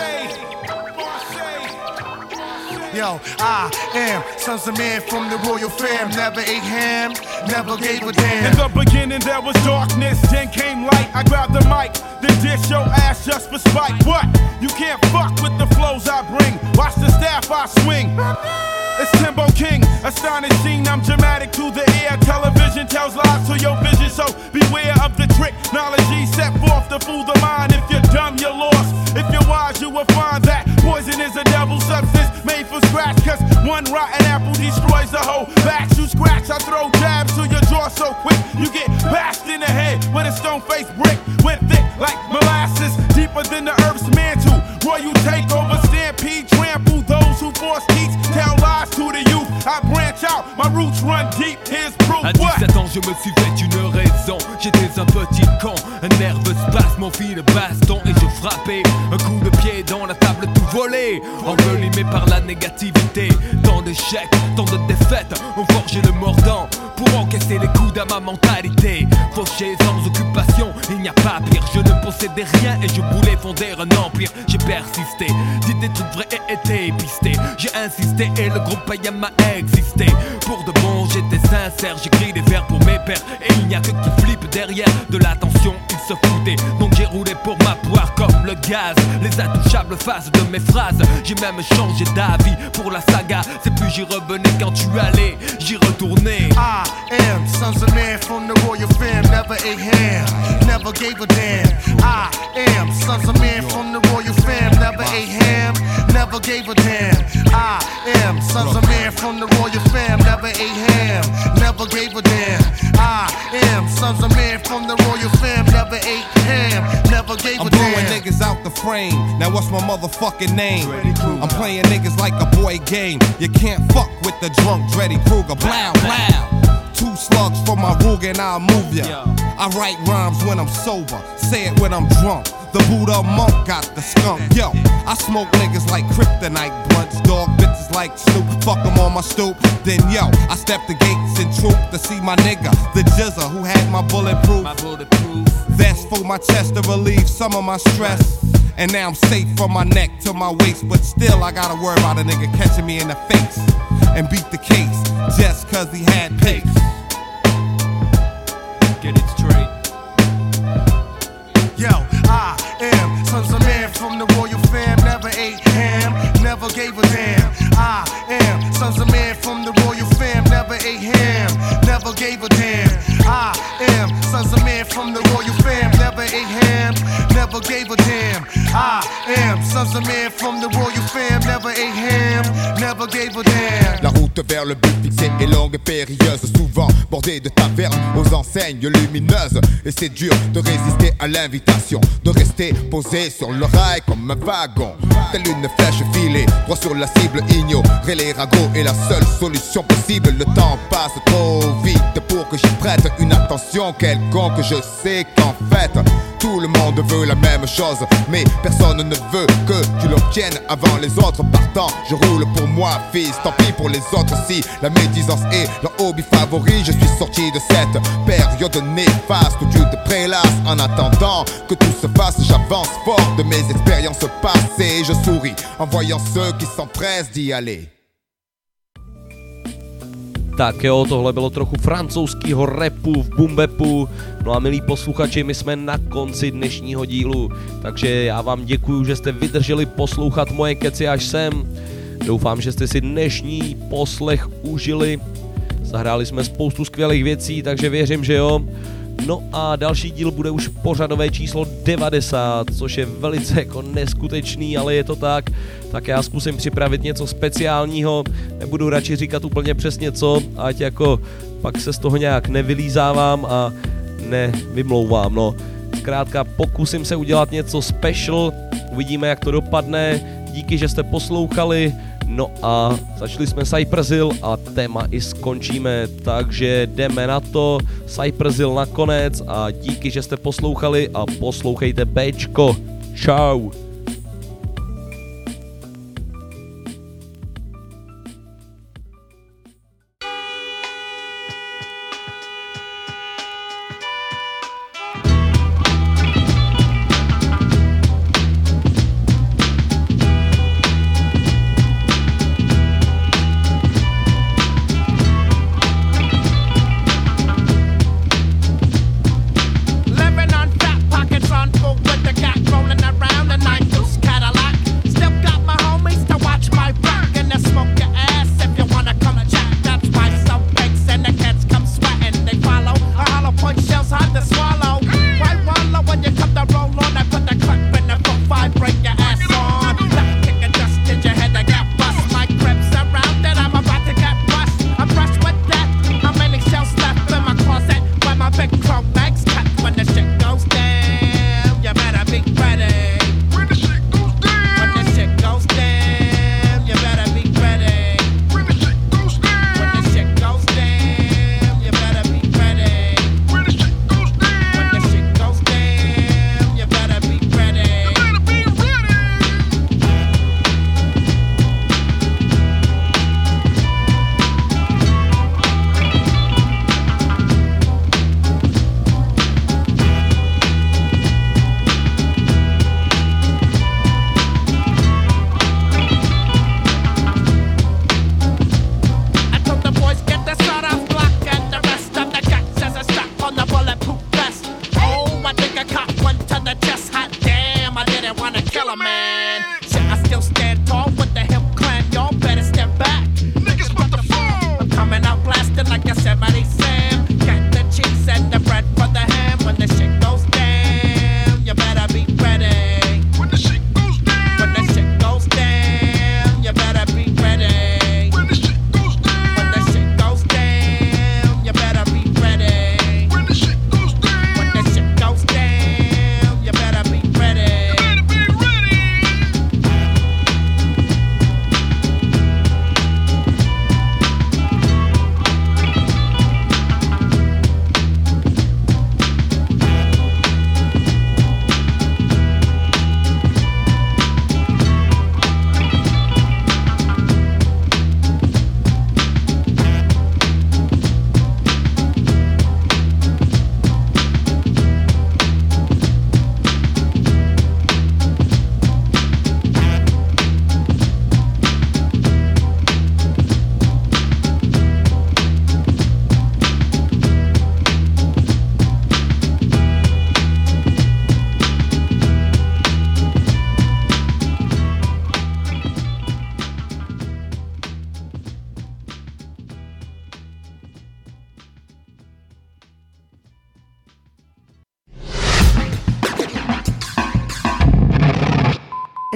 I am Yo, I am sons of man from the royal fam. Never ate ham, never gave a damn. In the beginning there was darkness, then came light. I grabbed the mic, then dish your ass just for spite. What? You can't fuck with the flows I bring. Watch the staff I swing. It's Timbo King, astonishing. I'm dramatic to the ear. Television tells lies to your vision, so beware of the trick. Knowledge set forth to fool the mind. If you're dumb, you're lost. If you're wise, you will find that poison is a devil substance made for scratch. Cause one rotten apple destroys the whole batch. You scratch, I throw jabs to your jaw so quick. You get bashed in the head with a stone faced brick. Went thick like molasses, deeper than the earth's mantle. Royal takeover, stampede, trample those who force teach, I branch out, my roots run deep. Here's proof. À What? 17 ans, je me suis fait une raison. J'étais un petit con, un nerveux spasme, mon fil de baston et je frappais. Un coup de pied dans la table tout volé, envelimé par la négativité. Tant d'échecs, tant de défaites, ont forgé le mordant pour encaisser les coups à ma mentalité. Fauché sans occupation, il n'y a pas pire. Je ne possédais rien et je voulais fonder un empire. J'ai persisté, dit des trucs vrais et été. J'ai insisté et le groupe Payam a existé. Pour de bon, j'étais sincère, j'écris des vers pour mes pères. Et il n'y a que qui flippe derrière de l'attention, ils se foutaient. Donc j'ai roulé pour ma poire comme le gaz. Les intouchables faces de mes phrases. J'ai même changé d'avis pour la saga. C'est plus j'y revenais quand tu allais, j'y retournais. I am sons of man from the royal fam. Never ate ham, never gave a damn. I am sons of man from the royal fam. Never ate ham, never gave a damn. I am sons of man from the royal fam. Never ate ham, never gave a damn. I am sons of man I'm blowing niggas out the frame. Now what's my motherfucking name? I'm playing niggas like a boy game. You can't fuck with the drunk Dreddy Kruger. Blow, blow. Two slugs for my rug and I'll move ya. I write rhymes when I'm sober, say it when I'm drunk. The Buddha monk got the skunk. Yo, I smoke niggas like kryptonite blunts, dog bitches like Snoop. Fuck 'em on my stoop. Then yo, I step the gates and troop to see my nigga, the Jizza who had my bulletproof. My bulletproof. That's for my chest to relieve some of my stress. And now I'm safe from my neck to my waist, but still I gotta worry about a nigga catching me in the face and beat the case just cause he had pace. Get it straight. Yo, I am sons of man from the royal fam. Never ate ham, never gave a damn. I am sons of man from the royal fam. Never ate ham, never gave a damn. Sons of man from the royal fam. Never ate ham, never gave a damn. I am sons of man from the royal fam. Never ate ham, never gave a damn. La route vers le but fixé est longue et périlleuse, souvent bordée de tavernes aux enseignes lumineuses. Et c'est dur de résister à l'invitation, de rester posé sur le rail comme un wagon. Telle une flèche filée, droit sur la cible, ignorer les ragots est la seule solution possible. Le temps passe trop vite pour que j'y prête une attention quelconque. Je sais qu'en fait, tout le monde veut la même chose, mais personne ne veut que tu l'obtiennes avant les autres. Partant, je roule pour moi, fils. Tant pis pour les autres si la médisance est leur hobby favori. Je suis sorti de cette période néfaste où tu te prélasses en attendant que tout se fasse. J'avance fort de mes expériences passées. Je souris en voyant ceux qui s'empressent d'y aller. Tak jo, tohle bylo trochu francouzského repu v bumbepu. No a milí posluchači, my jsme na konci dnešního dílu, takže já vám děkuji, že jste vydrželi poslouchat moje keci až sem. Doufám, že jste si dnešní poslech užili. Zahráli jsme spoustu skvělých věcí, takže věřím, že jo. No a další díl bude už pořadové číslo 90, což je velice jako neskutečný, ale je to tak. Tak já zkusím připravit něco speciálního, nebudu radši říkat úplně přesně co, ať jako pak se z toho nějak nevylízávám a nevymlouvám, no. Zkrátka pokusím se udělat něco special, uvidíme jak to dopadne, díky, že jste poslouchali, No a začali jsme Cypress Hill a téma i skončíme, takže jdeme na to. Cypress Hill nakonec a díky, že jste poslouchali a poslouchejte Bčko. Ciao.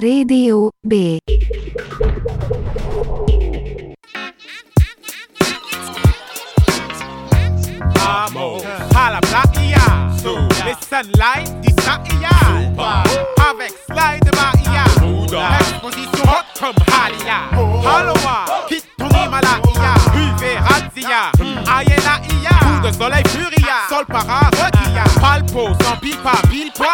Radio B. Vamos Les sunlight Avec slide Bahia Exposition hot comme Halia. Oh. Haloa, hit ton oh. Himalaya. Razia, hmm. Ayena Ia de soleil furia, sol para Palpo, sans pipa, pile poil.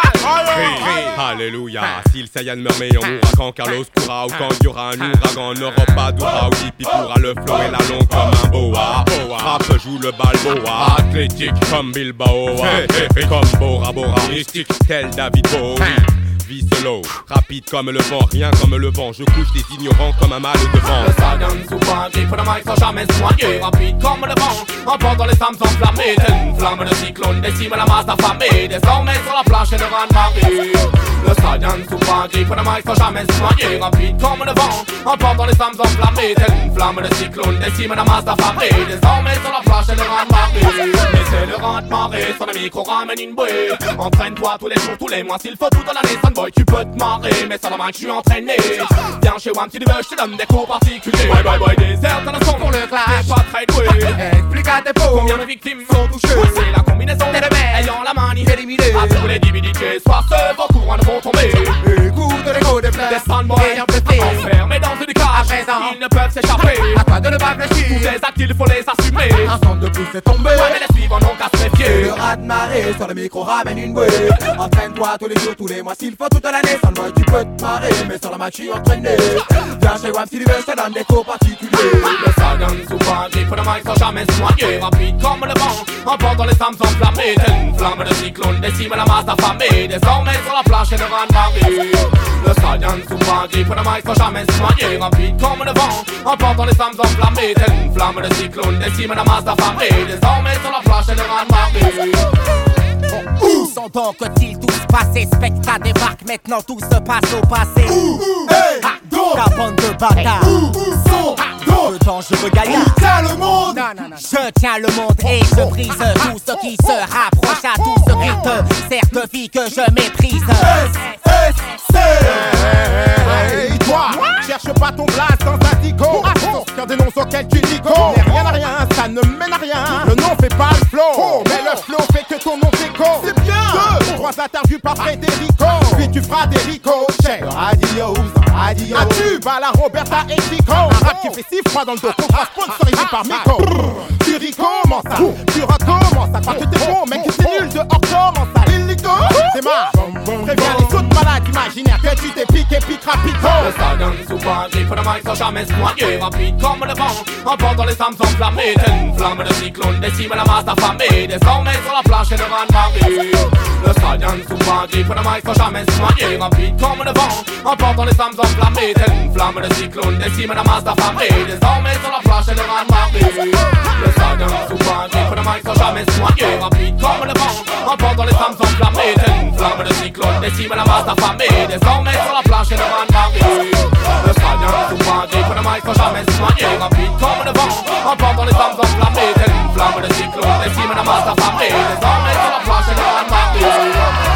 Alléluia. Si le Saiyan meurt, mais on mourra quand Carlos courra ou quand il y aura un ouragan. N'aura pas d'aura ou Hippie pourra le flow et la longue comme un boa. Frappe joue le balboa. Athlétique comme Bilbao. Comme Bora Bora. Mystique tel David Bowie. Rapide comme le vent, rien comme le vent. Je couche des ignorants comme un mal de vent. Le Saiyan souvent grippe le mic sans jamais noyer. Rapide comme le vent, emportant les âmes enflammées. Une flamme de cyclone décime la masse affamée Désormais sur la planche et de marée Le Saiyan souvent grippe le mic sans jamais noyer. Rapide comme le vent, emportant les âmes enflammées. Une flamme de cyclone décime la masse affamée Désormais sur la planche et de marée Mais c'est le rang de marée, sur micro ramène une bouée. Entraîne-toi tous les jours, tous les mois, s'il faut toute l'année Sunboy tu peux te marrer, mais ça la main que je suis entraîné. Viens chez Wam, si tu veux, je te donne des cours particuliers. Boy, boy, boy, airs dans le son pour le clash. T'es pas très doué, explique à tes pauvres Combien de victimes sont touchées? C'est la combinaison des rebelles ayant la manie éliminée. À tous les divinités, soit ceux vos courants ne vont tomber. Écoute l'écho des fleurs, des blessé Enfermés dans une cage, à présent. Ils ne peuvent s'échapper. À toi de ne pas fléchir, tous les actes il faut les assumer. Un son de plus est tombé, ouais, mais les suivants n'ont qu'à se méfier. Le rat de marée sur le micro ramène une bouée. Entraîne-toi tous les jours, tous les mois, s'il faut toute l'année. Seulement tu peux te marrer, mais sur la match tu Viens chez Wam si tu veux, je te donne des cours particuliers Le Saiyan souvent grippe le mic sans jamais noyer Rapide comme le vent, emportant les âmes enflammées. Une flamme de cyclone décime la masse affamée Désormais sur la planche et le rang Le Saiyan souvent grippe le mic sans jamais noyer Rapide comme le vent, emportant les âmes enflammées. Une flamme de cyclone décime la masse affamée Désormais sur la planche et le rang Où sont donc ils tous passés Spectre débarque, maintenant tout se passe au passé. Où Ta bande de bâtards Où Le dangereux gaillard Tiens le monde. Non, non, non, Je tiens le monde et je brise tout ce qui se rapproche à tout ce qui te sert de vie que je méprise. Hey, toi, cherche pas ton place dans un dico. Qu'un dénonce auquel tu nico Mais rien à rien, ça ne mène à rien. Le nom fait pas le flow, mais le flow fait que ton nom déco. C'est bien. Deux, trois interviews par Federico. Puis tu feras des ricochets. Radio, radio Un tube à la Roberta et Chico? Un rap qui fait si froid dans le dos. Tu recommences ça, tu recommences ça? Crois que t'es bon, mec, c'est nul dehors, comment ça? Illico, démarre Préviens les autres malades imaginaires que tu t'es piqué, Le Saiyan souvent grippe le mic sans jamais se noyer Rapide comme le vent, emportant les âmes enflammées. Une flamme de cyclone décime la masse affamée Désormais sur la planche et le rang Le grippe le mic sans jamais se noyer Rapide comme le vent, emportant les âmes enflammées. Une flamme de cyclone décime la masse affamée désormais sur la plage et le rat Le saga souvent gris, pour le mic sans jamais soigner Rapide comme le vent, emportant les femmes enflammées Telle une flamme de cyclone, décime la masse affamée Désormais sur la plage et le rat Le saga souvent gris, pour le mic sans jamais soigner Rapide comme le vent, emportant les femmes enflammées Telle une flamme de cyclone, décime la masse affamée Désormais sur la plage et le rat